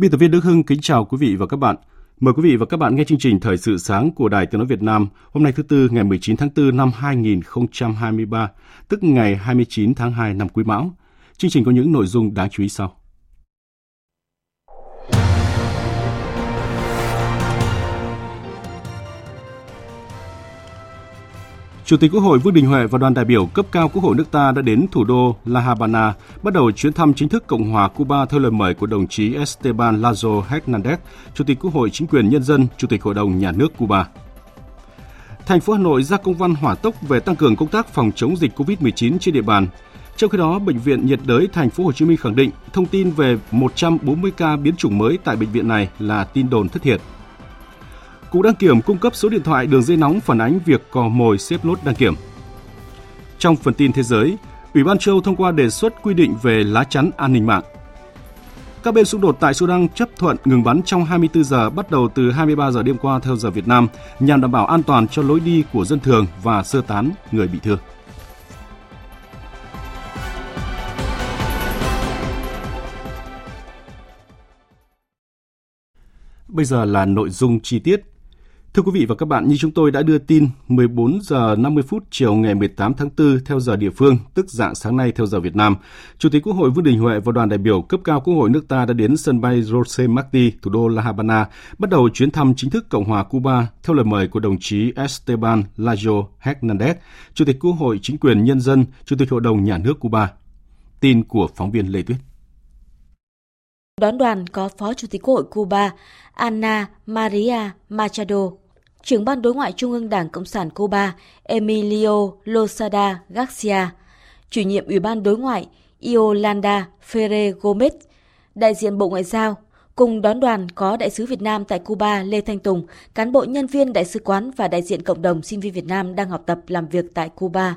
Biên tập viên Đức Hưng kính chào quý vị và các bạn. Mời quý vị và các bạn nghe chương trình Thời sự sáng của Đài Tiếng Nói Việt Nam hôm nay thứ Tư ngày 19 tháng 4 năm 2023, tức ngày 29 tháng 2 năm Quý Mão. Chương trình có những nội dung đáng chú ý sau. Chủ tịch Quốc hội Vương Đình Huệ và đoàn đại biểu cấp cao Quốc hội nước ta đã đến thủ đô La Habana, bắt đầu chuyến thăm chính thức Cộng hòa Cuba theo lời mời của đồng chí Esteban Lazo Hernandez, Chủ tịch Quốc hội Chính quyền Nhân dân, Chủ tịch Hội đồng Nhà nước Cuba. Thành phố Hà Nội ra công văn hỏa tốc về tăng cường công tác phòng chống dịch COVID-19 trên địa bàn. Trong khi đó, Bệnh viện nhiệt đới Thành phố Hồ Chí Minh khẳng định thông tin về 140 ca biến chủng mới tại bệnh viện này là tin đồn thất thiệt. Cục đăng kiểm cung cấp số điện thoại đường dây nóng phản ánh việc cò mồi xếp lốt đăng kiểm. Trong phần tin thế giới, Ủy ban châu thông qua đề xuất quy định về lá chắn an ninh mạng. Các bên xung đột tại Sudan chấp thuận ngừng bắn trong 24 giờ bắt đầu từ 23 giờ đêm qua theo giờ Việt Nam nhằm đảm bảo an toàn cho lối đi của dân thường và sơ tán người bị thương. Bây giờ là nội dung chi tiết. Thưa quý vị và các bạn, như chúng tôi đã đưa tin, 14 giờ 50 phút chiều ngày 18 tháng 4 theo giờ địa phương, tức dạng sáng nay theo giờ Việt Nam, Chủ tịch Quốc hội Vương Đình Huệ và đoàn đại biểu cấp cao Quốc hội nước ta đã đến sân bay Jose Marti, thủ đô La Habana, bắt đầu chuyến thăm chính thức Cộng hòa Cuba theo lời mời của đồng chí Esteban Lajo Hernandez, Chủ tịch Quốc hội Chính quyền Nhân dân, Chủ tịch Hội đồng Nhà nước Cuba. Tin của phóng viên Lê Tuyết. Đón đoàn có Phó Chủ tịch Quốc hội Cuba Anna Maria Machado, trưởng ban đối ngoại Trung ương Đảng Cộng sản Cuba Emilio Losada Garcia, chủ nhiệm Ủy ban đối ngoại Yolanda Ferre Gomez, đại diện Bộ Ngoại giao, cùng đón đoàn có đại sứ Việt Nam tại Cuba Lê Thanh Tùng, cán bộ nhân viên đại sứ quán và đại diện cộng đồng sinh viên Việt Nam đang học tập làm việc tại Cuba.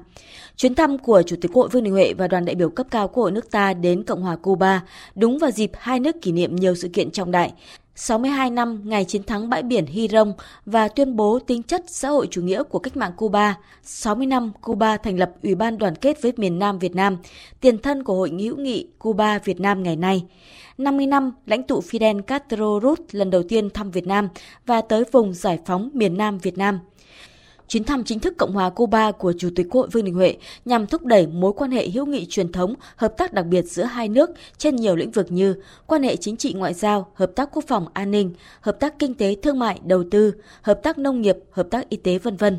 Chuyến thăm của Chủ tịch Quốc hội Vương Đình Huệ và đoàn đại biểu cấp cao Quốc hội nước ta đến Cộng hòa Cuba đúng vào dịp hai nước kỷ niệm nhiều sự kiện trọng đại, 62 năm ngày chiến thắng bãi biển Hy Rông và tuyên bố tính chất xã hội chủ nghĩa của cách mạng Cuba, 60 năm Cuba thành lập Ủy ban đoàn kết với miền Nam Việt Nam, tiền thân của Hội nghị hữu nghị Cuba Việt Nam ngày nay. 50 năm lãnh tụ Fidel Castro Ruz lần đầu tiên thăm Việt Nam và tới vùng giải phóng miền Nam Việt Nam – Chuyến thăm chính thức Cộng hòa Cuba của Chủ tịch Quốc hội Vương Đình Huệ nhằm thúc đẩy mối quan hệ hữu nghị truyền thống, hợp tác đặc biệt giữa hai nước trên nhiều lĩnh vực như quan hệ chính trị ngoại giao, hợp tác quốc phòng an ninh, hợp tác kinh tế thương mại đầu tư, hợp tác nông nghiệp, hợp tác y tế vân vân.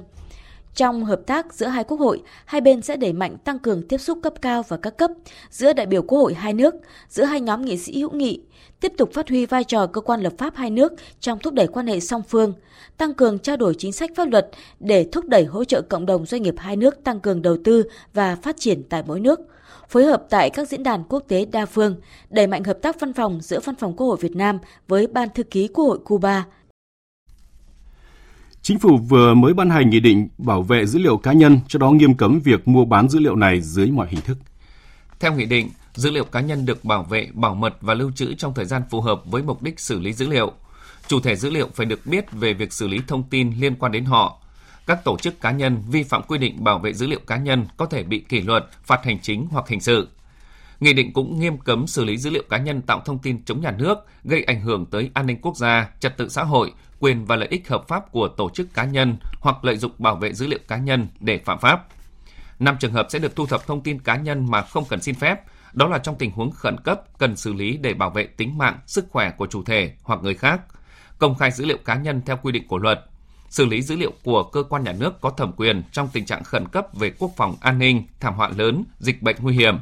Trong hợp tác giữa hai quốc hội, hai bên sẽ đẩy mạnh tăng cường tiếp xúc cấp cao và các cấp giữa đại biểu quốc hội hai nước, giữa hai nhóm nghị sĩ hữu nghị, tiếp tục phát huy vai trò cơ quan lập pháp hai nước trong thúc đẩy quan hệ song phương, tăng cường trao đổi chính sách pháp luật để thúc đẩy hỗ trợ cộng đồng doanh nghiệp hai nước tăng cường đầu tư và phát triển tại mỗi nước, phối hợp tại các diễn đàn quốc tế đa phương, đẩy mạnh hợp tác văn phòng giữa Văn phòng Quốc hội Việt Nam với Ban thư ký Quốc hội Cuba. Chính phủ vừa mới ban hành nghị định bảo vệ dữ liệu cá nhân, cho đó nghiêm cấm việc mua bán dữ liệu này dưới mọi hình thức. Theo nghị định, dữ liệu cá nhân được bảo vệ, bảo mật và lưu trữ trong thời gian phù hợp với mục đích xử lý dữ liệu. Chủ thể dữ liệu phải được biết về việc xử lý thông tin liên quan đến họ. Các tổ chức cá nhân vi phạm quy định bảo vệ dữ liệu cá nhân có thể bị kỷ luật, phạt hành chính hoặc hình sự. Nghị định cũng nghiêm cấm xử lý dữ liệu cá nhân tạo thông tin chống nhà nước, gây ảnh hưởng tới an ninh quốc gia, trật tự xã hội, quyền và lợi ích hợp pháp của tổ chức cá nhân hoặc lợi dụng bảo vệ dữ liệu cá nhân để phạm pháp. Năm trường hợp sẽ được thu thập thông tin cá nhân mà không cần xin phép, đó là trong tình huống khẩn cấp cần xử lý để bảo vệ tính mạng, sức khỏe của chủ thể hoặc người khác, công khai dữ liệu cá nhân theo quy định của luật, xử lý dữ liệu của cơ quan nhà nước có thẩm quyền trong tình trạng khẩn cấp về quốc phòng an ninh, thảm họa lớn, dịch bệnh nguy hiểm.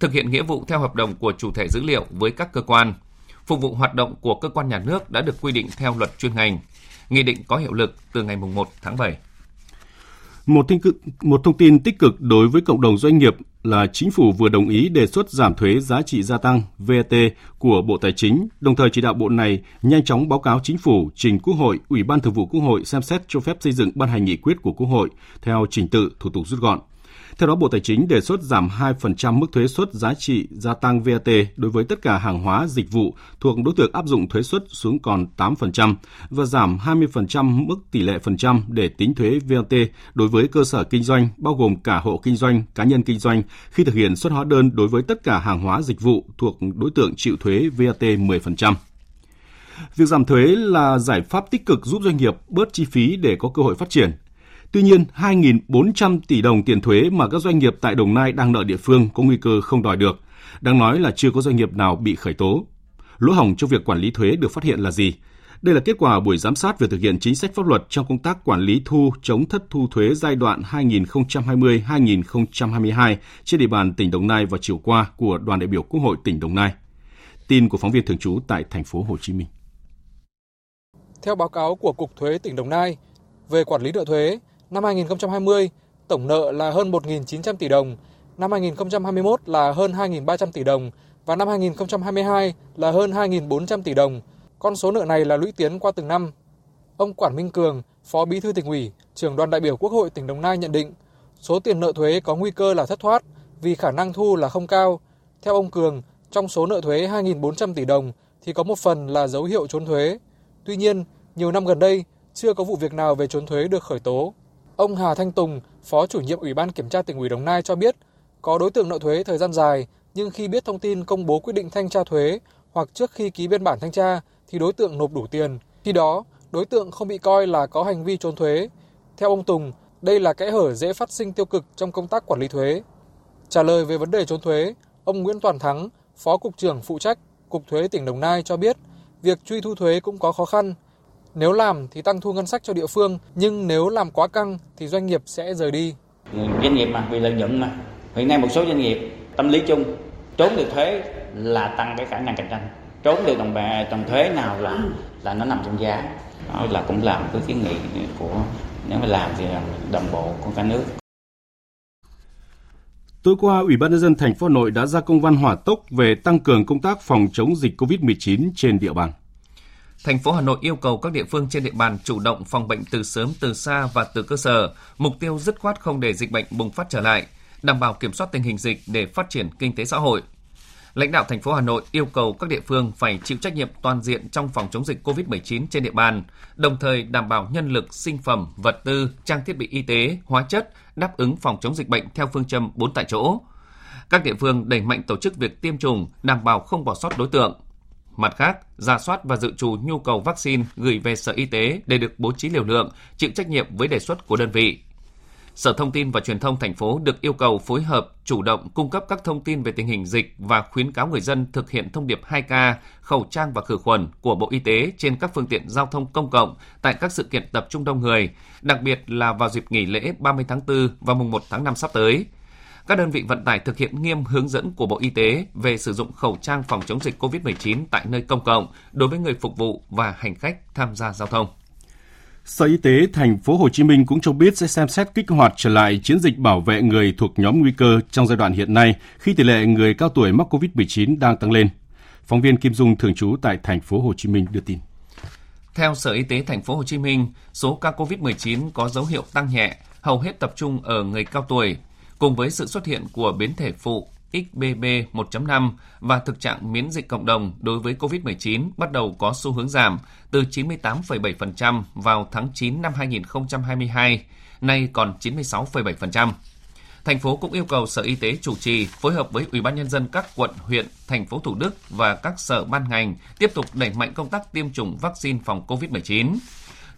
thực hiện nghĩa vụ theo hợp đồng của chủ thể dữ liệu với các cơ quan. Phục vụ hoạt động của cơ quan nhà nước đã được quy định theo luật chuyên ngành. Nghị định có hiệu lực từ ngày 1 tháng 7. Một, tin, một thông tin tích cực đối với cộng đồng doanh nghiệp là chính phủ vừa đồng ý đề xuất giảm thuế giá trị gia tăng VAT của Bộ Tài chính, đồng thời chỉ đạo Bộ này nhanh chóng báo cáo chính phủ trình Quốc hội, Ủy ban Thường vụ Quốc hội xem xét cho phép xây dựng ban hành nghị quyết của Quốc hội theo trình tự thủ tục rút gọn. Theo đó, Bộ Tài chính đề xuất giảm 2% mức thuế suất giá trị gia tăng VAT đối với tất cả hàng hóa dịch vụ thuộc đối tượng áp dụng thuế suất xuống còn 8% và giảm 20% mức tỷ lệ phần trăm để tính thuế VAT đối với cơ sở kinh doanh bao gồm cả hộ kinh doanh, cá nhân kinh doanh khi thực hiện xuất hóa đơn đối với tất cả hàng hóa dịch vụ thuộc đối tượng chịu thuế VAT 10%. Việc giảm thuế là giải pháp tích cực giúp doanh nghiệp bớt chi phí để có cơ hội phát triển, Tuy nhiên, 2.400 tỷ đồng tiền thuế mà các doanh nghiệp tại Đồng Nai đang nợ địa phương có nguy cơ không đòi được. Đang nói là chưa có doanh nghiệp nào bị khởi tố. Lỗ hỏng trong việc quản lý thuế được phát hiện là gì? Đây là kết quả buổi giám sát về thực hiện chính sách pháp luật trong công tác quản lý thu chống thất thu thuế giai đoạn 2020-2022 trên địa bàn tỉnh Đồng Nai vào chiều qua của đoàn đại biểu Quốc hội tỉnh Đồng Nai. Tin của phóng viên thường trú tại thành phố Hồ Chí Minh. Theo báo cáo của Cục Thuế tỉnh Đồng Nai về quản lý nợ thuế, Năm 2020, tổng nợ là hơn 1.900 tỷ đồng, năm 2021 là hơn 2.300 tỷ đồng và năm 2022 là hơn 2.400 tỷ đồng. Con số nợ này là lũy tiến qua từng năm. Ông Quản Minh Cường, Phó Bí thư tỉnh ủy, trưởng đoàn đại biểu Quốc hội tỉnh Đồng Nai nhận định, số tiền nợ thuế có nguy cơ là thất thoát vì khả năng thu là không cao. Theo ông Cường, trong số nợ thuế 2.400 tỷ đồng thì có một phần là dấu hiệu trốn thuế. Tuy nhiên, nhiều năm gần đây chưa có vụ việc nào về trốn thuế được khởi tố. Ông Hà Thanh Tùng, Phó chủ nhiệm Ủy ban Kiểm tra tỉnh ủy Đồng Nai cho biết, có đối tượng nợ thuế thời gian dài, nhưng khi biết thông tin công bố quyết định thanh tra thuế hoặc trước khi ký biên bản thanh tra thì đối tượng nộp đủ tiền. Khi đó, đối tượng không bị coi là có hành vi trốn thuế. Theo ông Tùng, đây là kẽ hở dễ phát sinh tiêu cực trong công tác quản lý thuế. Trả lời về vấn đề trốn thuế, ông Nguyễn Toàn Thắng, Phó cục trưởng phụ trách Cục Thuế tỉnh Đồng Nai cho biết, việc truy thu thuế cũng có khó khăn nếu làm thì tăng thu ngân sách cho địa phương, nhưng nếu làm quá căng thì doanh nghiệp sẽ rời đi. Doanh nghiệp mà vì lợi nhuận mà. Hiện nay một số doanh nghiệp tâm lý chung trốn được thuế là tăng cái khả năng cạnh tranh. Trốn được đồng bè đồng thuế nào là là nó nằm trong giá. Đó là cũng làm cái kiến nghị của nếu mà làm thì làm đồng bộ của cả nước. Tối qua, Ủy ban nhân dân thành phố Hà Nội đã ra công văn hỏa tốc về tăng cường công tác phòng chống dịch COVID-19 trên địa bàn thành phố Hà Nội yêu cầu các địa phương trên địa bàn chủ động phòng bệnh từ sớm từ xa và từ cơ sở, mục tiêu dứt khoát không để dịch bệnh bùng phát trở lại, đảm bảo kiểm soát tình hình dịch để phát triển kinh tế xã hội. Lãnh đạo thành phố Hà Nội yêu cầu các địa phương phải chịu trách nhiệm toàn diện trong phòng chống dịch COVID-19 trên địa bàn, đồng thời đảm bảo nhân lực, sinh phẩm, vật tư, trang thiết bị y tế, hóa chất đáp ứng phòng chống dịch bệnh theo phương châm 4 tại chỗ. Các địa phương đẩy mạnh tổ chức việc tiêm chủng, đảm bảo không bỏ sót đối tượng, Mặt khác, ra soát và dự trù nhu cầu vaccine gửi về Sở Y tế để được bố trí liều lượng, chịu trách nhiệm với đề xuất của đơn vị. Sở Thông tin và Truyền thông thành phố được yêu cầu phối hợp chủ động cung cấp các thông tin về tình hình dịch và khuyến cáo người dân thực hiện thông điệp 2K, khẩu trang và khử khuẩn của Bộ Y tế trên các phương tiện giao thông công cộng tại các sự kiện tập trung đông người, đặc biệt là vào dịp nghỉ lễ 30 tháng 4 và mùng 1 tháng 5 sắp tới – các đơn vị vận tải thực hiện nghiêm hướng dẫn của Bộ Y tế về sử dụng khẩu trang phòng chống dịch COVID-19 tại nơi công cộng đối với người phục vụ và hành khách tham gia giao thông. Sở Y tế thành phố Hồ Chí Minh cũng cho biết sẽ xem xét kích hoạt trở lại chiến dịch bảo vệ người thuộc nhóm nguy cơ trong giai đoạn hiện nay khi tỷ lệ người cao tuổi mắc COVID-19 đang tăng lên. Phóng viên Kim Dung thường trú tại thành phố Hồ Chí Minh đưa tin. Theo Sở Y tế thành phố Hồ Chí Minh, số ca COVID-19 có dấu hiệu tăng nhẹ, hầu hết tập trung ở người cao tuổi, cùng với sự xuất hiện của biến thể phụ XBB 1.5 và thực trạng miễn dịch cộng đồng đối với COVID-19 bắt đầu có xu hướng giảm từ 98,7% vào tháng 9 năm 2022, nay còn 96,7%. Thành phố cũng yêu cầu Sở Y tế chủ trì phối hợp với Ủy ban nhân dân các quận, huyện, thành phố Thủ Đức và các sở ban ngành tiếp tục đẩy mạnh công tác tiêm chủng vaccine phòng COVID-19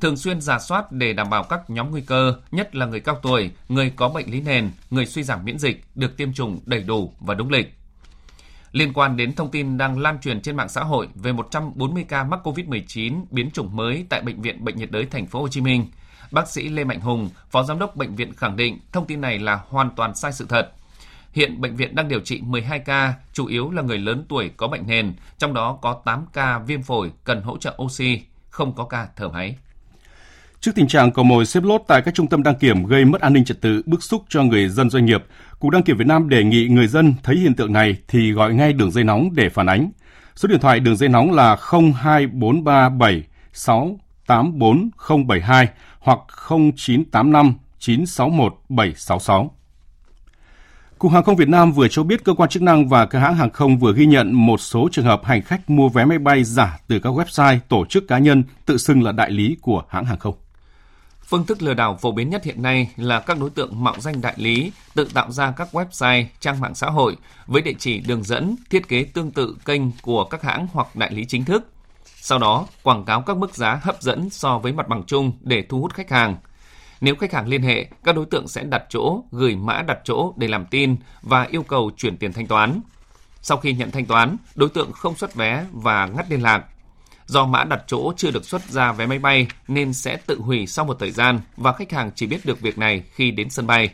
thường xuyên giả soát để đảm bảo các nhóm nguy cơ, nhất là người cao tuổi, người có bệnh lý nền, người suy giảm miễn dịch được tiêm chủng đầy đủ và đúng lịch. Liên quan đến thông tin đang lan truyền trên mạng xã hội về 140 ca mắc COVID-19 biến chủng mới tại bệnh viện Bệnh nhiệt đới thành phố Hồ Chí Minh, bác sĩ Lê Mạnh Hùng, phó giám đốc bệnh viện khẳng định thông tin này là hoàn toàn sai sự thật. Hiện bệnh viện đang điều trị 12 ca, chủ yếu là người lớn tuổi có bệnh nền, trong đó có 8 ca viêm phổi cần hỗ trợ oxy, không có ca thở máy. Trước tình trạng có mồi xếp lốt tại các trung tâm đăng kiểm gây mất an ninh trật tự, bức xúc cho người dân doanh nghiệp, Cục Đăng kiểm Việt Nam đề nghị người dân thấy hiện tượng này thì gọi ngay đường dây nóng để phản ánh. Số điện thoại đường dây nóng là 02437 684072 hoặc 0985 961 766. Cục Hàng không Việt Nam vừa cho biết cơ quan chức năng và các hãng hàng không vừa ghi nhận một số trường hợp hành khách mua vé máy bay giả từ các website tổ chức cá nhân tự xưng là đại lý của hãng hàng không. Phương thức lừa đảo phổ biến nhất hiện nay là các đối tượng mạo danh đại lý tự tạo ra các website, trang mạng xã hội với địa chỉ đường dẫn, thiết kế tương tự kênh của các hãng hoặc đại lý chính thức. Sau đó, quảng cáo các mức giá hấp dẫn so với mặt bằng chung để thu hút khách hàng. Nếu khách hàng liên hệ, các đối tượng sẽ đặt chỗ, gửi mã đặt chỗ để làm tin và yêu cầu chuyển tiền thanh toán. Sau khi nhận thanh toán, đối tượng không xuất vé và ngắt liên lạc. Do mã đặt chỗ chưa được xuất ra vé máy bay nên sẽ tự hủy sau một thời gian và khách hàng chỉ biết được việc này khi đến sân bay.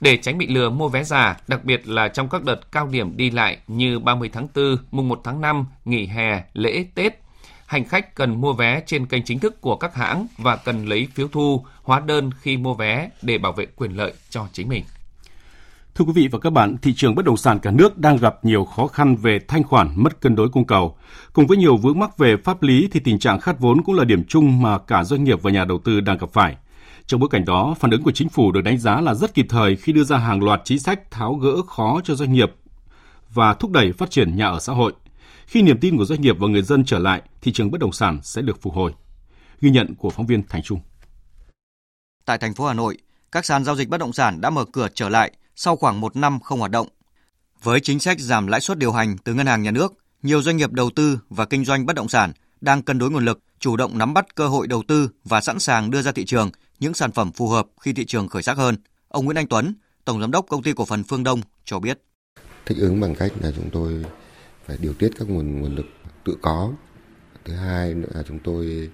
Để tránh bị lừa mua vé giả, đặc biệt là trong các đợt cao điểm đi lại như 30 tháng 4, mùng 1 tháng 5, nghỉ hè, lễ, Tết, hành khách cần mua vé trên kênh chính thức của các hãng và cần lấy phiếu thu, hóa đơn khi mua vé để bảo vệ quyền lợi cho chính mình. Thưa quý vị và các bạn, thị trường bất động sản cả nước đang gặp nhiều khó khăn về thanh khoản, mất cân đối cung cầu. Cùng với nhiều vướng mắc về pháp lý thì tình trạng khát vốn cũng là điểm chung mà cả doanh nghiệp và nhà đầu tư đang gặp phải. Trong bối cảnh đó, phản ứng của chính phủ được đánh giá là rất kịp thời khi đưa ra hàng loạt chính sách tháo gỡ khó cho doanh nghiệp và thúc đẩy phát triển nhà ở xã hội. Khi niềm tin của doanh nghiệp và người dân trở lại, thị trường bất động sản sẽ được phục hồi. Ghi nhận của phóng viên Thành Trung. Tại thành phố Hà Nội, các sàn giao dịch bất động sản đã mở cửa trở lại sau khoảng một năm không hoạt động. Với chính sách giảm lãi suất điều hành từ ngân hàng nhà nước, nhiều doanh nghiệp đầu tư và kinh doanh bất động sản đang cân đối nguồn lực, chủ động nắm bắt cơ hội đầu tư và sẵn sàng đưa ra thị trường những sản phẩm phù hợp khi thị trường khởi sắc hơn. Ông Nguyễn Anh Tuấn, Tổng Giám đốc Công ty Cổ phần Phương Đông cho biết. Thích ứng bằng cách là chúng tôi phải điều tiết các nguồn nguồn lực tự có. Thứ hai nữa là chúng tôi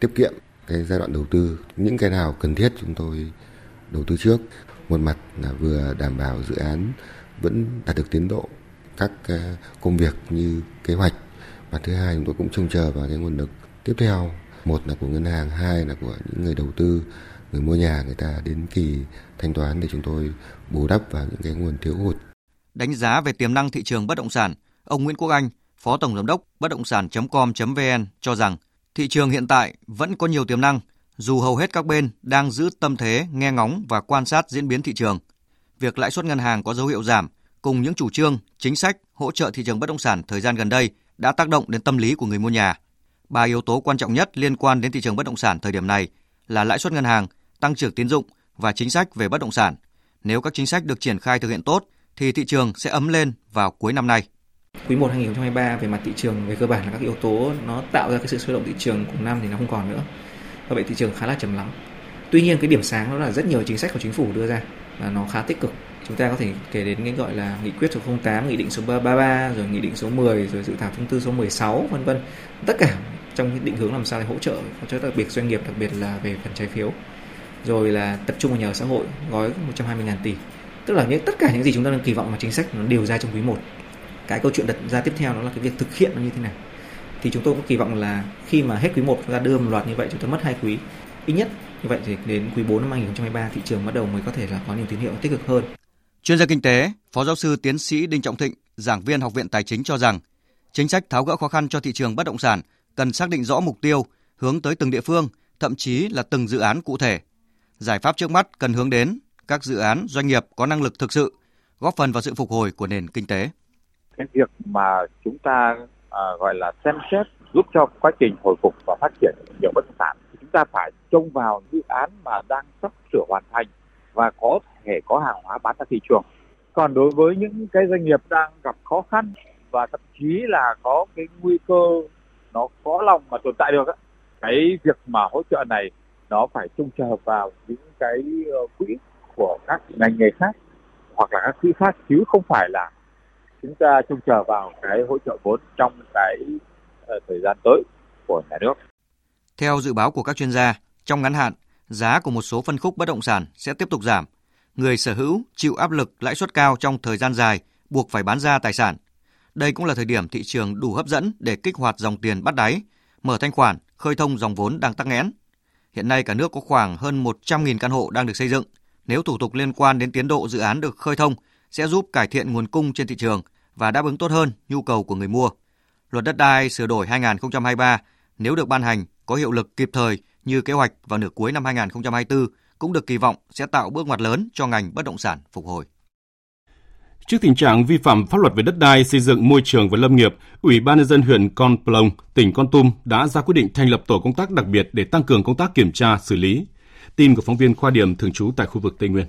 tiết kiệm cái giai đoạn đầu tư. Những cái nào cần thiết chúng tôi đầu tư trước. Một mặt là vừa đảm bảo dự án vẫn đạt được tiến độ các ờ, công việc như kế hoạch. Và thứ hai chúng tôi cũng trông chờ vào cái nguồn lực tiếp theo. Một là của ngân hàng, hai là của những người đầu tư, người mua nhà, người ta đến kỳ thanh toán để chúng tôi bù đắp vào những cái nguồn thiếu hụt. Đánh giá về tiềm năng thị trường bất động sản, ông Nguyễn Quốc Anh, phó tổng giám đốc bất động sản.com.vn cho rằng thị trường hiện tại vẫn có nhiều tiềm năng dù hầu hết các bên đang giữ tâm thế nghe ngóng và quan sát diễn biến thị trường. Việc lãi suất ngân hàng có dấu hiệu giảm cùng những chủ trương, chính sách hỗ trợ thị trường bất động sản thời gian gần đây đã tác động đến tâm lý của người mua nhà. Ba yếu tố quan trọng nhất liên quan đến thị trường bất động sản thời điểm này là lãi suất ngân hàng, tăng trưởng tín dụng và chính sách về bất động sản. Nếu các chính sách được triển khai thực hiện tốt thì thị trường sẽ ấm lên vào cuối năm nay. Quý 1 2023 về mặt thị trường về cơ bản là các yếu tố nó tạo ra cái sự sôi động thị trường của năm thì nó không còn nữa. Và vậy thị trường khá là trầm lắng. Tuy nhiên cái điểm sáng đó là rất nhiều chính sách của chính phủ đưa ra và nó khá tích cực chúng ta có thể kể đến cái gọi là nghị quyết số 08, nghị định số 33, rồi nghị định số 10, rồi dự thảo thông tư số 16 vân vân. Tất cả trong cái định hướng làm sao để hỗ trợ cho đặc biệt doanh nghiệp đặc biệt là về phần trái phiếu. Rồi là tập trung vào nhà ở xã hội gói 120 ngàn tỷ. Tức là những tất cả những gì chúng ta đang kỳ vọng mà chính sách nó đều ra trong quý 1. Cái câu chuyện đặt ra tiếp theo đó là cái việc thực hiện nó như thế nào. Thì chúng tôi cũng kỳ vọng là khi mà hết quý 1 chúng ta đưa một loạt như vậy chúng ta mất hai quý ít nhất như vậy thì đến quý 4 năm 2023 thị trường bắt đầu mới có thể là có nhiều tín hiệu tích cực hơn. Chuyên gia kinh tế, Phó giáo sư tiến sĩ Đinh Trọng Thịnh, giảng viên Học viện Tài chính cho rằng, chính sách tháo gỡ khó khăn cho thị trường bất động sản cần xác định rõ mục tiêu, hướng tới từng địa phương, thậm chí là từng dự án cụ thể. Giải pháp trước mắt cần hướng đến các dự án doanh nghiệp có năng lực thực sự, góp phần vào sự phục hồi của nền kinh tế. Cái việc mà chúng ta à, gọi là xem xét giúp cho quá trình hồi phục và phát triển nhiều bất động sản. Chúng ta phải trông vào dự án mà đang sắp sửa hoàn thành và có thể có hàng hóa bán ra thị trường. Còn đối với những cái doanh nghiệp đang gặp khó khăn và thậm chí là có cái nguy cơ nó khó lòng mà tồn tại được cái việc mà hỗ trợ này nó phải trông chờ vào những cái ờ, quỹ của các ngành nghề khác hoặc là các quỹ khác chứ không phải là chúng ta trông chờ vào cái hỗ trợ vốn trong cái ờ, thời gian tới của nhà nước. Theo dự báo của các chuyên gia, trong ngắn hạn, giá của một số phân khúc bất động sản sẽ tiếp tục giảm người sở hữu chịu áp lực lãi suất cao trong thời gian dài, buộc phải bán ra tài sản. Đây cũng là thời điểm thị trường đủ hấp dẫn để kích hoạt dòng tiền bắt đáy, mở thanh khoản, khơi thông dòng vốn đang tắc nghẽn. Hiện nay cả nước có khoảng hơn 100.000 căn hộ đang được xây dựng. Nếu thủ tục liên quan đến tiến độ dự án được khơi thông, sẽ giúp cải thiện nguồn cung trên thị trường và đáp ứng tốt hơn nhu cầu của người mua. Luật đất đai sửa đổi 2023 nếu được ban hành có hiệu lực kịp thời như kế hoạch vào nửa cuối năm 2024 cũng được kỳ vọng sẽ tạo bước ngoặt lớn cho ngành bất động sản phục hồi. Trước tình trạng vi phạm pháp luật về đất đai, xây dựng môi trường và lâm nghiệp, Ủy ban nhân dân huyện Con Plong, tỉnh Con Tum đã ra quyết định thành lập tổ công tác đặc biệt để tăng cường công tác kiểm tra, xử lý. Tin của phóng viên Khoa Điểm thường trú tại khu vực Tây Nguyên.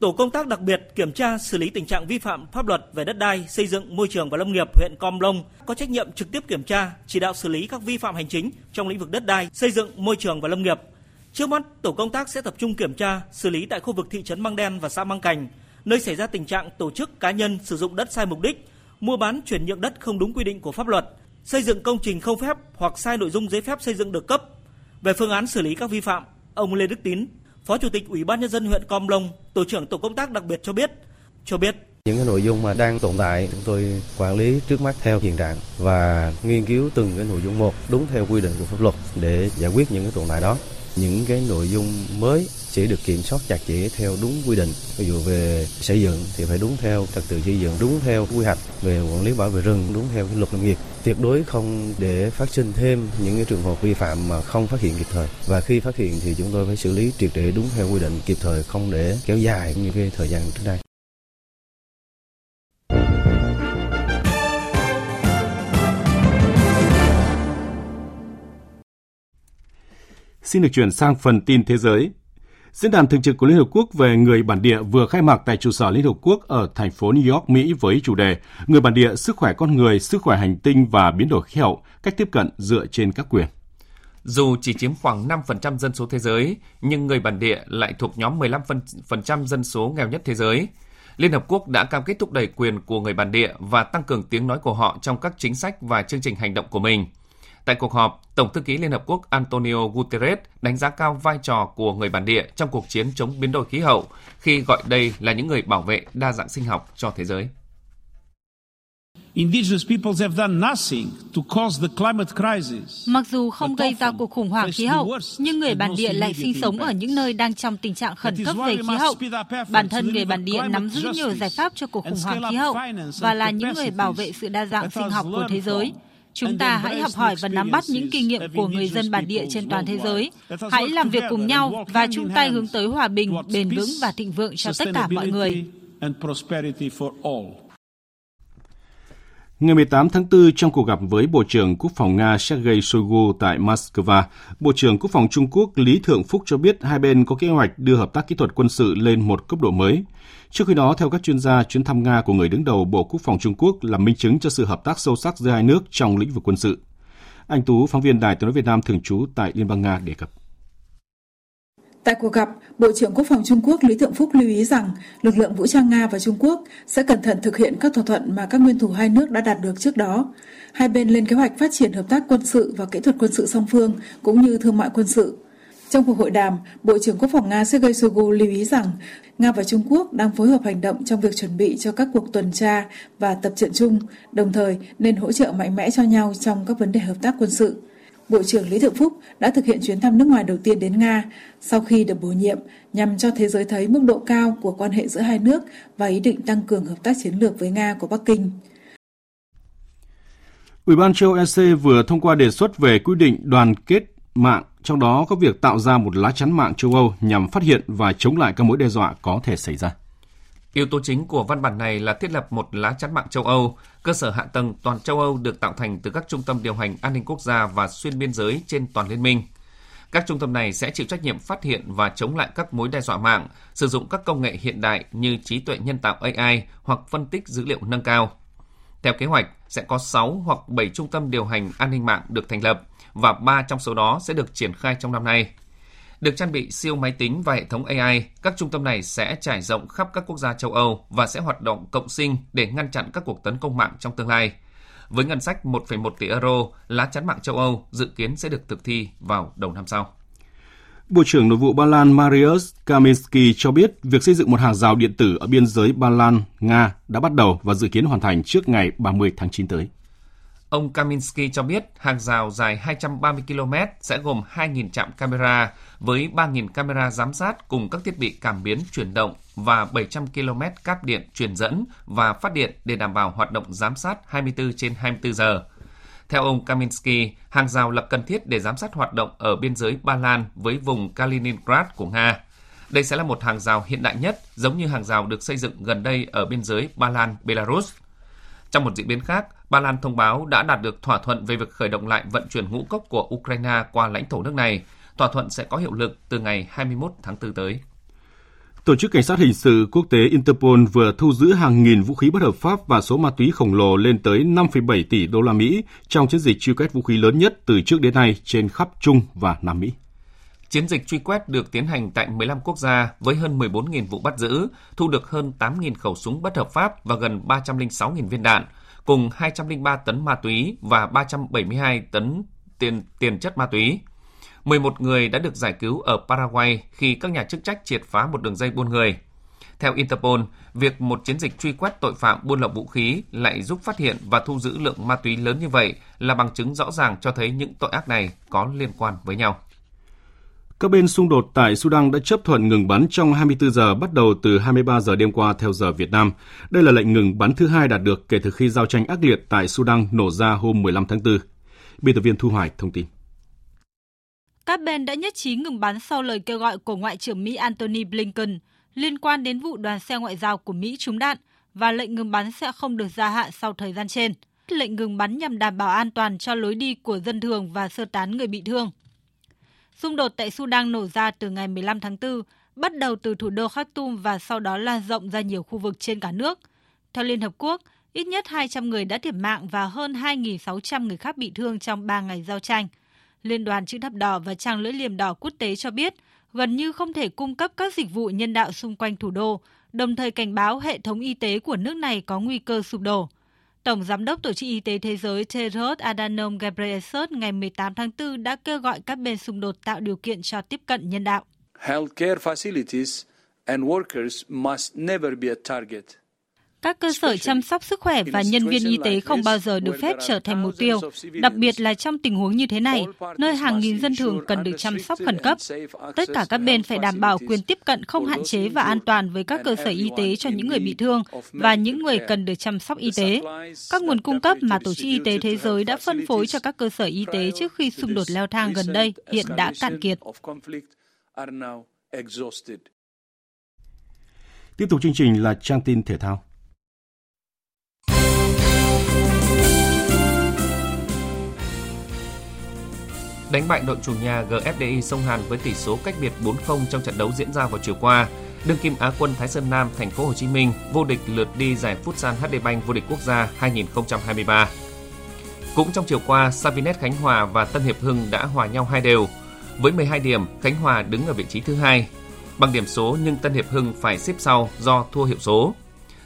Tổ công tác đặc biệt kiểm tra xử lý tình trạng vi phạm pháp luật về đất đai, xây dựng, môi trường và lâm nghiệp huyện Com Long có trách nhiệm trực tiếp kiểm tra, chỉ đạo xử lý các vi phạm hành chính trong lĩnh vực đất đai, xây dựng, môi trường và lâm nghiệp. Trước mắt, tổ công tác sẽ tập trung kiểm tra, xử lý tại khu vực thị trấn Măng Đen và xã Măng Cành, nơi xảy ra tình trạng tổ chức cá nhân sử dụng đất sai mục đích, mua bán chuyển nhượng đất không đúng quy định của pháp luật, xây dựng công trình không phép hoặc sai nội dung giấy phép xây dựng được cấp. Về phương án xử lý các vi phạm, ông Lê Đức Tín, Phó Chủ tịch Ủy ban nhân dân huyện Com Lông, tổ trưởng tổ công tác đặc biệt cho biết, cho biết. Những cái nội dung mà đang tồn tại chúng tôi quản lý trước mắt theo hiện trạng và nghiên cứu từng cái nội dung một đúng theo quy định của pháp luật để giải quyết những cái tồn tại đó. Những cái nội dung mới sẽ được kiểm soát chặt chẽ theo đúng quy định. Ví dụ về xây dựng thì phải đúng theo trật tự xây dựng, đúng theo quy hoạch về quản lý bảo vệ rừng, đúng theo cái luật nông nghiệp. Tuyệt đối không để phát sinh thêm những cái trường hợp vi phạm mà không phát hiện kịp thời. Và khi phát hiện thì chúng tôi phải xử lý triệt để đúng theo quy định kịp thời, không để kéo dài như cái thời gian trước đây. Xin được chuyển sang phần tin thế giới. Diễn đàn thường trực của Liên Hợp Quốc về người bản địa vừa khai mạc tại trụ sở Liên Hợp Quốc ở thành phố New York, Mỹ với chủ đề Người bản địa, sức khỏe con người, sức khỏe hành tinh và biến đổi khí hậu, cách tiếp cận dựa trên các quyền. Dù chỉ chiếm khoảng 5% dân số thế giới, nhưng người bản địa lại thuộc nhóm 15% dân số nghèo nhất thế giới. Liên Hợp Quốc đã cam kết thúc đẩy quyền của người bản địa và tăng cường tiếng nói của họ trong các chính sách và chương trình hành động của mình – Tại cuộc họp, Tổng thư ký Liên Hợp Quốc Antonio Guterres đánh giá cao vai trò của người bản địa trong cuộc chiến chống biến đổi khí hậu khi gọi đây là những người bảo vệ đa dạng sinh học cho thế giới. Mặc dù không gây ra cuộc khủng hoảng khí hậu, nhưng người bản địa lại sinh sống ở những nơi đang trong tình trạng khẩn cấp về khí hậu. Bản thân người bản địa nắm giữ nhiều giải pháp cho cuộc khủng hoảng khí hậu và là những người bảo vệ sự đa dạng sinh học của thế giới. Chúng ta hãy học hỏi và nắm bắt những kinh nghiệm của người dân bản địa trên toàn thế giới. Hãy làm việc cùng nhau và chung tay hướng tới hòa bình, bền vững và thịnh vượng cho tất cả mọi người. Ngày 18 tháng 4, trong cuộc gặp với Bộ trưởng Quốc phòng Nga Sergei Shoigu tại Moscow, Bộ trưởng Quốc phòng Trung Quốc Lý Thượng Phúc cho biết hai bên có kế hoạch đưa hợp tác kỹ thuật quân sự lên một cấp độ mới. Trước khi đó, theo các chuyên gia, chuyến thăm Nga của người đứng đầu Bộ Quốc phòng Trung Quốc là minh chứng cho sự hợp tác sâu sắc giữa hai nước trong lĩnh vực quân sự. Anh Tú, phóng viên Đài tiếng nói Việt Nam thường trú tại Liên bang Nga đề cập. Tại cuộc gặp, Bộ trưởng Quốc phòng Trung Quốc Lý Thượng Phúc lưu ý rằng lực lượng vũ trang Nga và Trung Quốc sẽ cẩn thận thực hiện các thỏa thuận mà các nguyên thủ hai nước đã đạt được trước đó. Hai bên lên kế hoạch phát triển hợp tác quân sự và kỹ thuật quân sự song phương cũng như thương mại quân sự. Trong cuộc hội đàm, Bộ trưởng Quốc phòng Nga Sergei Shoigu lưu ý rằng Nga và Trung Quốc đang phối hợp hành động trong việc chuẩn bị cho các cuộc tuần tra và tập trận chung, đồng thời nên hỗ trợ mạnh mẽ cho nhau trong các vấn đề hợp tác quân sự. Bộ trưởng Lý Thượng Phúc đã thực hiện chuyến thăm nước ngoài đầu tiên đến Nga sau khi được bổ nhiệm nhằm cho thế giới thấy mức độ cao của quan hệ giữa hai nước và ý định tăng cường hợp tác chiến lược với Nga của Bắc Kinh. Ủy ban châu EC vừa thông qua đề xuất về quy định đoàn kết mạng, trong đó có việc tạo ra một lá chắn mạng châu Âu nhằm phát hiện và chống lại các mối đe dọa có thể xảy ra. Yếu tố chính của văn bản này là thiết lập một lá chắn mạng châu Âu. Cơ sở hạ tầng toàn châu Âu được tạo thành từ các trung tâm điều hành an ninh quốc gia và xuyên biên giới trên toàn liên minh. Các trung tâm này sẽ chịu trách nhiệm phát hiện và chống lại các mối đe dọa mạng, sử dụng các công nghệ hiện đại như trí tuệ nhân tạo AI hoặc phân tích dữ liệu nâng cao. Theo kế hoạch, sẽ có 6 hoặc 7 trung tâm điều hành an ninh mạng được thành lập và 3 trong số đó sẽ được triển khai trong năm nay. Được trang bị siêu máy tính và hệ thống AI, các trung tâm này sẽ trải rộng khắp các quốc gia châu Âu và sẽ hoạt động cộng sinh để ngăn chặn các cuộc tấn công mạng trong tương lai. Với ngân sách 1,1 tỷ euro, lá chắn mạng châu Âu dự kiến sẽ được thực thi vào đầu năm sau. Bộ trưởng Nội vụ Ba Lan Mariusz Kaminski cho biết việc xây dựng một hàng rào điện tử ở biên giới Ba Lan, Nga đã bắt đầu và dự kiến hoàn thành trước ngày 30 tháng 9 tới. Ông Kaminski cho biết hàng rào dài 230 km sẽ gồm 2.000 trạm camera với 3.000 camera giám sát cùng các thiết bị cảm biến chuyển động và 700 km cáp điện truyền dẫn và phát điện để đảm bảo hoạt động giám sát 24 trên 24 giờ. Theo ông Kaminski, hàng rào là cần thiết để giám sát hoạt động ở biên giới Ba Lan với vùng Kaliningrad của Nga. Đây sẽ là một hàng rào hiện đại nhất, giống như hàng rào được xây dựng gần đây ở biên giới Ba Lan-Belarus. Trong một diễn biến khác, Ba Lan thông báo đã đạt được thỏa thuận về việc khởi động lại vận chuyển ngũ cốc của Ukraine qua lãnh thổ nước này. Thỏa thuận sẽ có hiệu lực từ ngày 21 tháng 4 tới. Tổ chức Cảnh sát Hình sự Quốc tế Interpol vừa thu giữ hàng nghìn vũ khí bất hợp pháp và số ma túy khổng lồ lên tới 5,7 tỷ đô la Mỹ trong chiến dịch truy quét vũ khí lớn nhất từ trước đến nay trên khắp Trung và Nam Mỹ. Chiến dịch truy quét được tiến hành tại 15 quốc gia với hơn 14.000 vụ bắt giữ, thu được hơn 8.000 khẩu súng bất hợp pháp và gần 306.000 viên đạn, cùng 203 tấn ma túy và 372 tấn tiền tiền chất ma túy. 11 người đã được giải cứu ở Paraguay khi các nhà chức trách triệt phá một đường dây buôn người. Theo Interpol, việc một chiến dịch truy quét tội phạm buôn lậu vũ khí lại giúp phát hiện và thu giữ lượng ma túy lớn như vậy là bằng chứng rõ ràng cho thấy những tội ác này có liên quan với nhau. Các bên xung đột tại Sudan đã chấp thuận ngừng bắn trong 24 giờ bắt đầu từ 23 giờ đêm qua theo giờ Việt Nam. Đây là lệnh ngừng bắn thứ hai đạt được kể từ khi giao tranh ác liệt tại Sudan nổ ra hôm 15 tháng 4. Biên tập viên Thu Hoài thông tin. Các bên đã nhất trí ngừng bắn sau lời kêu gọi của Ngoại trưởng Mỹ Antony Blinken liên quan đến vụ đoàn xe ngoại giao của Mỹ trúng đạn và lệnh ngừng bắn sẽ không được gia hạn sau thời gian trên. Lệnh ngừng bắn nhằm đảm bảo an toàn cho lối đi của dân thường và sơ tán người bị thương. Xung đột tại Sudan nổ ra từ ngày 15 tháng 4, bắt đầu từ thủ đô Khartoum và sau đó lan rộng ra nhiều khu vực trên cả nước. Theo Liên Hợp Quốc, ít nhất 200 người đã thiệt mạng và hơn 2.600 người khác bị thương trong 3 ngày giao tranh – Liên đoàn Chữ thập đỏ và Trang lưỡi liềm đỏ quốc tế cho biết gần như không thể cung cấp các dịch vụ nhân đạo xung quanh thủ đô, đồng thời cảnh báo hệ thống y tế của nước này có nguy cơ sụp đổ. Tổng Giám đốc Tổ chức Y tế Thế giới Tedros Adhanom Ghebreyesus ngày 18 tháng 4 đã kêu gọi các bên xung đột tạo điều kiện cho tiếp cận nhân đạo. Healthcare facilities and workers must never be a target các cơ sở chăm sóc sức khỏe và nhân viên y tế không bao giờ được phép trở thành mục tiêu, đặc biệt là trong tình huống như thế này, nơi hàng nghìn dân thường cần được chăm sóc khẩn cấp. Tất cả các bên phải đảm bảo quyền tiếp cận không hạn chế và an toàn với các cơ sở y tế cho những người bị thương và những người cần được chăm sóc y tế. Các nguồn cung cấp mà Tổ chức Y tế Thế giới đã phân phối cho các cơ sở y tế trước khi xung đột leo thang gần đây hiện đã cạn kiệt. Tiếp tục chương trình là trang tin thể thao. Đánh bại đội chủ nhà GFDI Sông Hàn với tỷ số cách biệt 4-0 trong trận đấu diễn ra vào chiều qua. Đương kim Á quân Thái Sơn Nam Thành phố Hồ Chí Minh vô địch lượt đi giải Futsal HD Bank vô địch quốc gia 2023. Cũng trong chiều qua, Savinet Khánh Hòa và Tân Hiệp Hưng đã hòa nhau hai đều. Với 12 điểm, Khánh Hòa đứng ở vị trí thứ hai. Bằng điểm số nhưng Tân Hiệp Hưng phải xếp sau do thua hiệu số.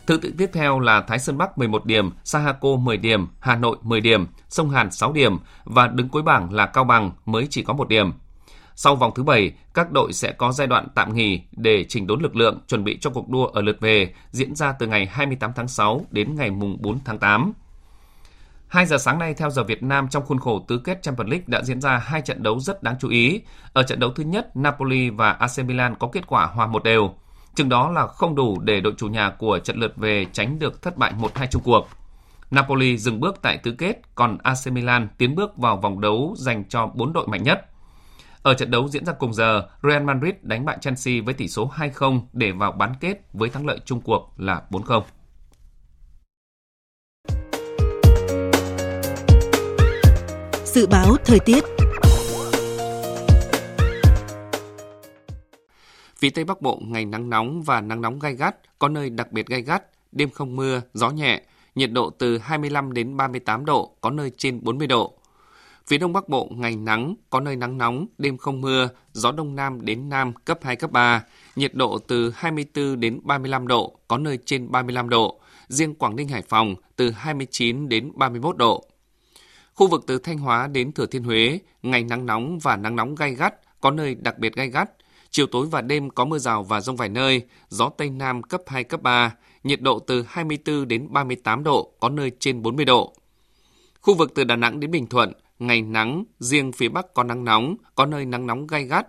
Thứ tự tiếp theo là Thái Sơn Bắc 11 điểm, Sahako 10 điểm, Hà Nội 10 điểm, Sông Hàn 6 điểm và đứng cuối bảng là Cao Bằng mới chỉ có 1 điểm. Sau vòng thứ 7, các đội sẽ có giai đoạn tạm nghỉ để chỉnh đốn lực lượng chuẩn bị cho cuộc đua ở lượt về diễn ra từ ngày 28 tháng 6 đến ngày mùng 4 tháng 8. 2 giờ sáng nay theo giờ Việt Nam trong khuôn khổ tứ kết Champions League đã diễn ra hai trận đấu rất đáng chú ý. Ở trận đấu thứ nhất, Napoli và AC Milan có kết quả hòa một đều. Chừng đó là không đủ để đội chủ nhà của trận lượt về tránh được thất bại 1-2 chung cuộc. Napoli dừng bước tại tứ kết, còn AC Milan tiến bước vào vòng đấu dành cho bốn đội mạnh nhất. Ở trận đấu diễn ra cùng giờ, Real Madrid đánh bại Chelsea với tỷ số 2-0 để vào bán kết với thắng lợi chung cuộc là 4-0. Dự báo thời tiết Phía Tây Bắc Bộ ngày nắng nóng và nắng nóng gai gắt, có nơi đặc biệt gai gắt, đêm không mưa, gió nhẹ, nhiệt độ từ 25 đến 38 độ, có nơi trên 40 độ. Phía Đông Bắc Bộ ngày nắng, có nơi nắng nóng, đêm không mưa, gió Đông Nam đến Nam cấp 2, cấp 3, nhiệt độ từ 24 đến 35 độ, có nơi trên 35 độ, riêng Quảng Ninh Hải Phòng từ 29 đến 31 độ. Khu vực từ Thanh Hóa đến Thừa Thiên Huế, ngày nắng nóng và nắng nóng gai gắt, có nơi đặc biệt gai gắt. Chiều tối và đêm có mưa rào và rông vài nơi, gió Tây Nam cấp 2, cấp 3, nhiệt độ từ 24 đến 38 độ, có nơi trên 40 độ. Khu vực từ Đà Nẵng đến Bình Thuận, ngày nắng, riêng phía Bắc có nắng nóng, có nơi nắng nóng gai gắt.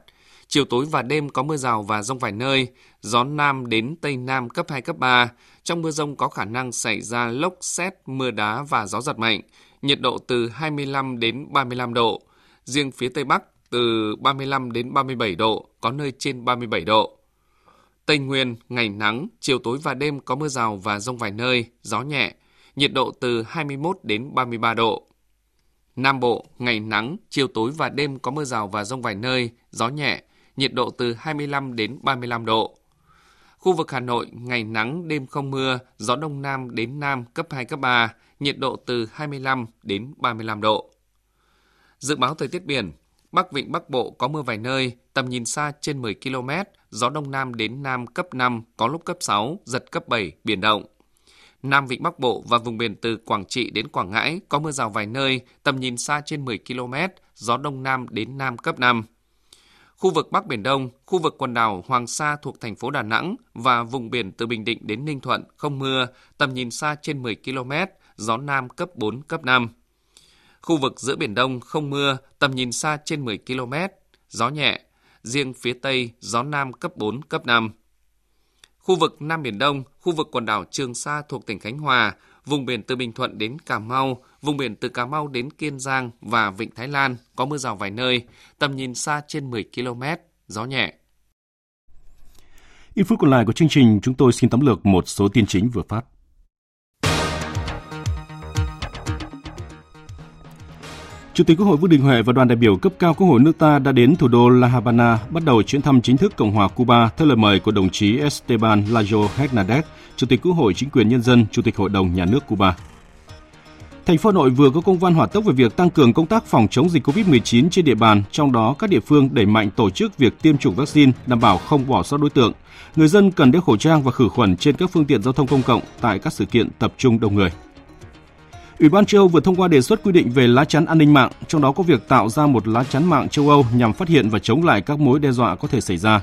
Chiều tối và đêm có mưa rào và rông vài nơi, gió Nam đến Tây Nam cấp 2, cấp 3. Trong mưa rông có khả năng xảy ra lốc xét, mưa đá và gió giật mạnh, nhiệt độ từ 25 đến 35 độ. Riêng phía Tây Bắc từ 35 đến 37 độ, có nơi trên 37 độ. Tây Nguyên, ngày nắng, chiều tối và đêm có mưa rào và rông vài nơi, gió nhẹ, nhiệt độ từ 21 đến 33 độ. Nam Bộ, ngày nắng, chiều tối và đêm có mưa rào và rông vài nơi, gió nhẹ, nhiệt độ từ 25 đến 35 độ. Khu vực Hà Nội, ngày nắng, đêm không mưa, gió đông nam đến nam cấp 2, cấp 3, nhiệt độ từ 25 đến 35 độ. Dự báo thời tiết biển, Bắc Vịnh Bắc Bộ có mưa vài nơi, tầm nhìn xa trên 10 km, gió đông nam đến nam cấp 5, có lúc cấp 6, giật cấp 7, biển động. Nam Vịnh Bắc Bộ và vùng biển từ Quảng Trị đến Quảng Ngãi có mưa rào vài nơi, tầm nhìn xa trên 10 km, gió đông nam đến nam cấp 5. Khu vực Bắc Biển Đông, khu vực quần đảo Hoàng Sa thuộc thành phố Đà Nẵng và vùng biển từ Bình Định đến Ninh Thuận không mưa, tầm nhìn xa trên 10 km, gió Nam cấp 4, cấp 5. Khu vực giữa Biển Đông không mưa, tầm nhìn xa trên 10 km, gió nhẹ. Riêng phía Tây, gió Nam cấp 4, cấp 5. Khu vực Nam Biển Đông, khu vực quần đảo Trường Sa thuộc tỉnh Khánh Hòa, vùng biển từ Bình Thuận đến Cà Mau, vùng biển từ Cà Mau đến Kiên Giang và Vịnh Thái Lan có mưa rào vài nơi, tầm nhìn xa trên 10 km, gió nhẹ. Ít phút còn lại của chương trình, chúng tôi xin tóm lược một số tin chính vừa phát. Chủ tịch Quốc hội Vương Đình Huệ và đoàn đại biểu cấp cao Quốc hội nước ta đã đến thủ đô La Habana bắt đầu chuyến thăm chính thức Cộng hòa Cuba theo lời mời của đồng chí Esteban Lajo Hernandez, Chủ tịch Quốc hội Chính quyền Nhân dân, Chủ tịch Hội đồng Nhà nước Cuba. Thành phố Hà Nội vừa có công văn hỏa tốc về việc tăng cường công tác phòng chống dịch COVID-19 trên địa bàn, trong đó các địa phương đẩy mạnh tổ chức việc tiêm chủng vaccine, đảm bảo không bỏ sót đối tượng. Người dân cần đeo khẩu trang và khử khuẩn trên các phương tiện giao thông công cộng tại các sự kiện tập trung đông người. Ủy ban châu Âu vừa thông qua đề xuất quy định về lá chắn an ninh mạng, trong đó có việc tạo ra một lá chắn mạng châu Âu nhằm phát hiện và chống lại các mối đe dọa có thể xảy ra.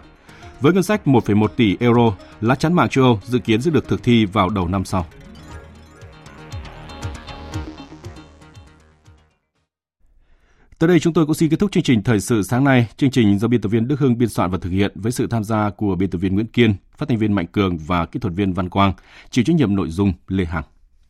Với ngân sách 1,1 tỷ euro, lá chắn mạng châu Âu dự kiến sẽ được thực thi vào đầu năm sau. Tới đây chúng tôi cũng xin kết thúc chương trình thời sự sáng nay. Chương trình do biên tập viên Đức Hưng biên soạn và thực hiện với sự tham gia của biên tập viên Nguyễn Kiên, phát thanh viên Mạnh Cường và kỹ thuật viên Văn Quang, chịu trách nhiệm nội dung Lê Hằng.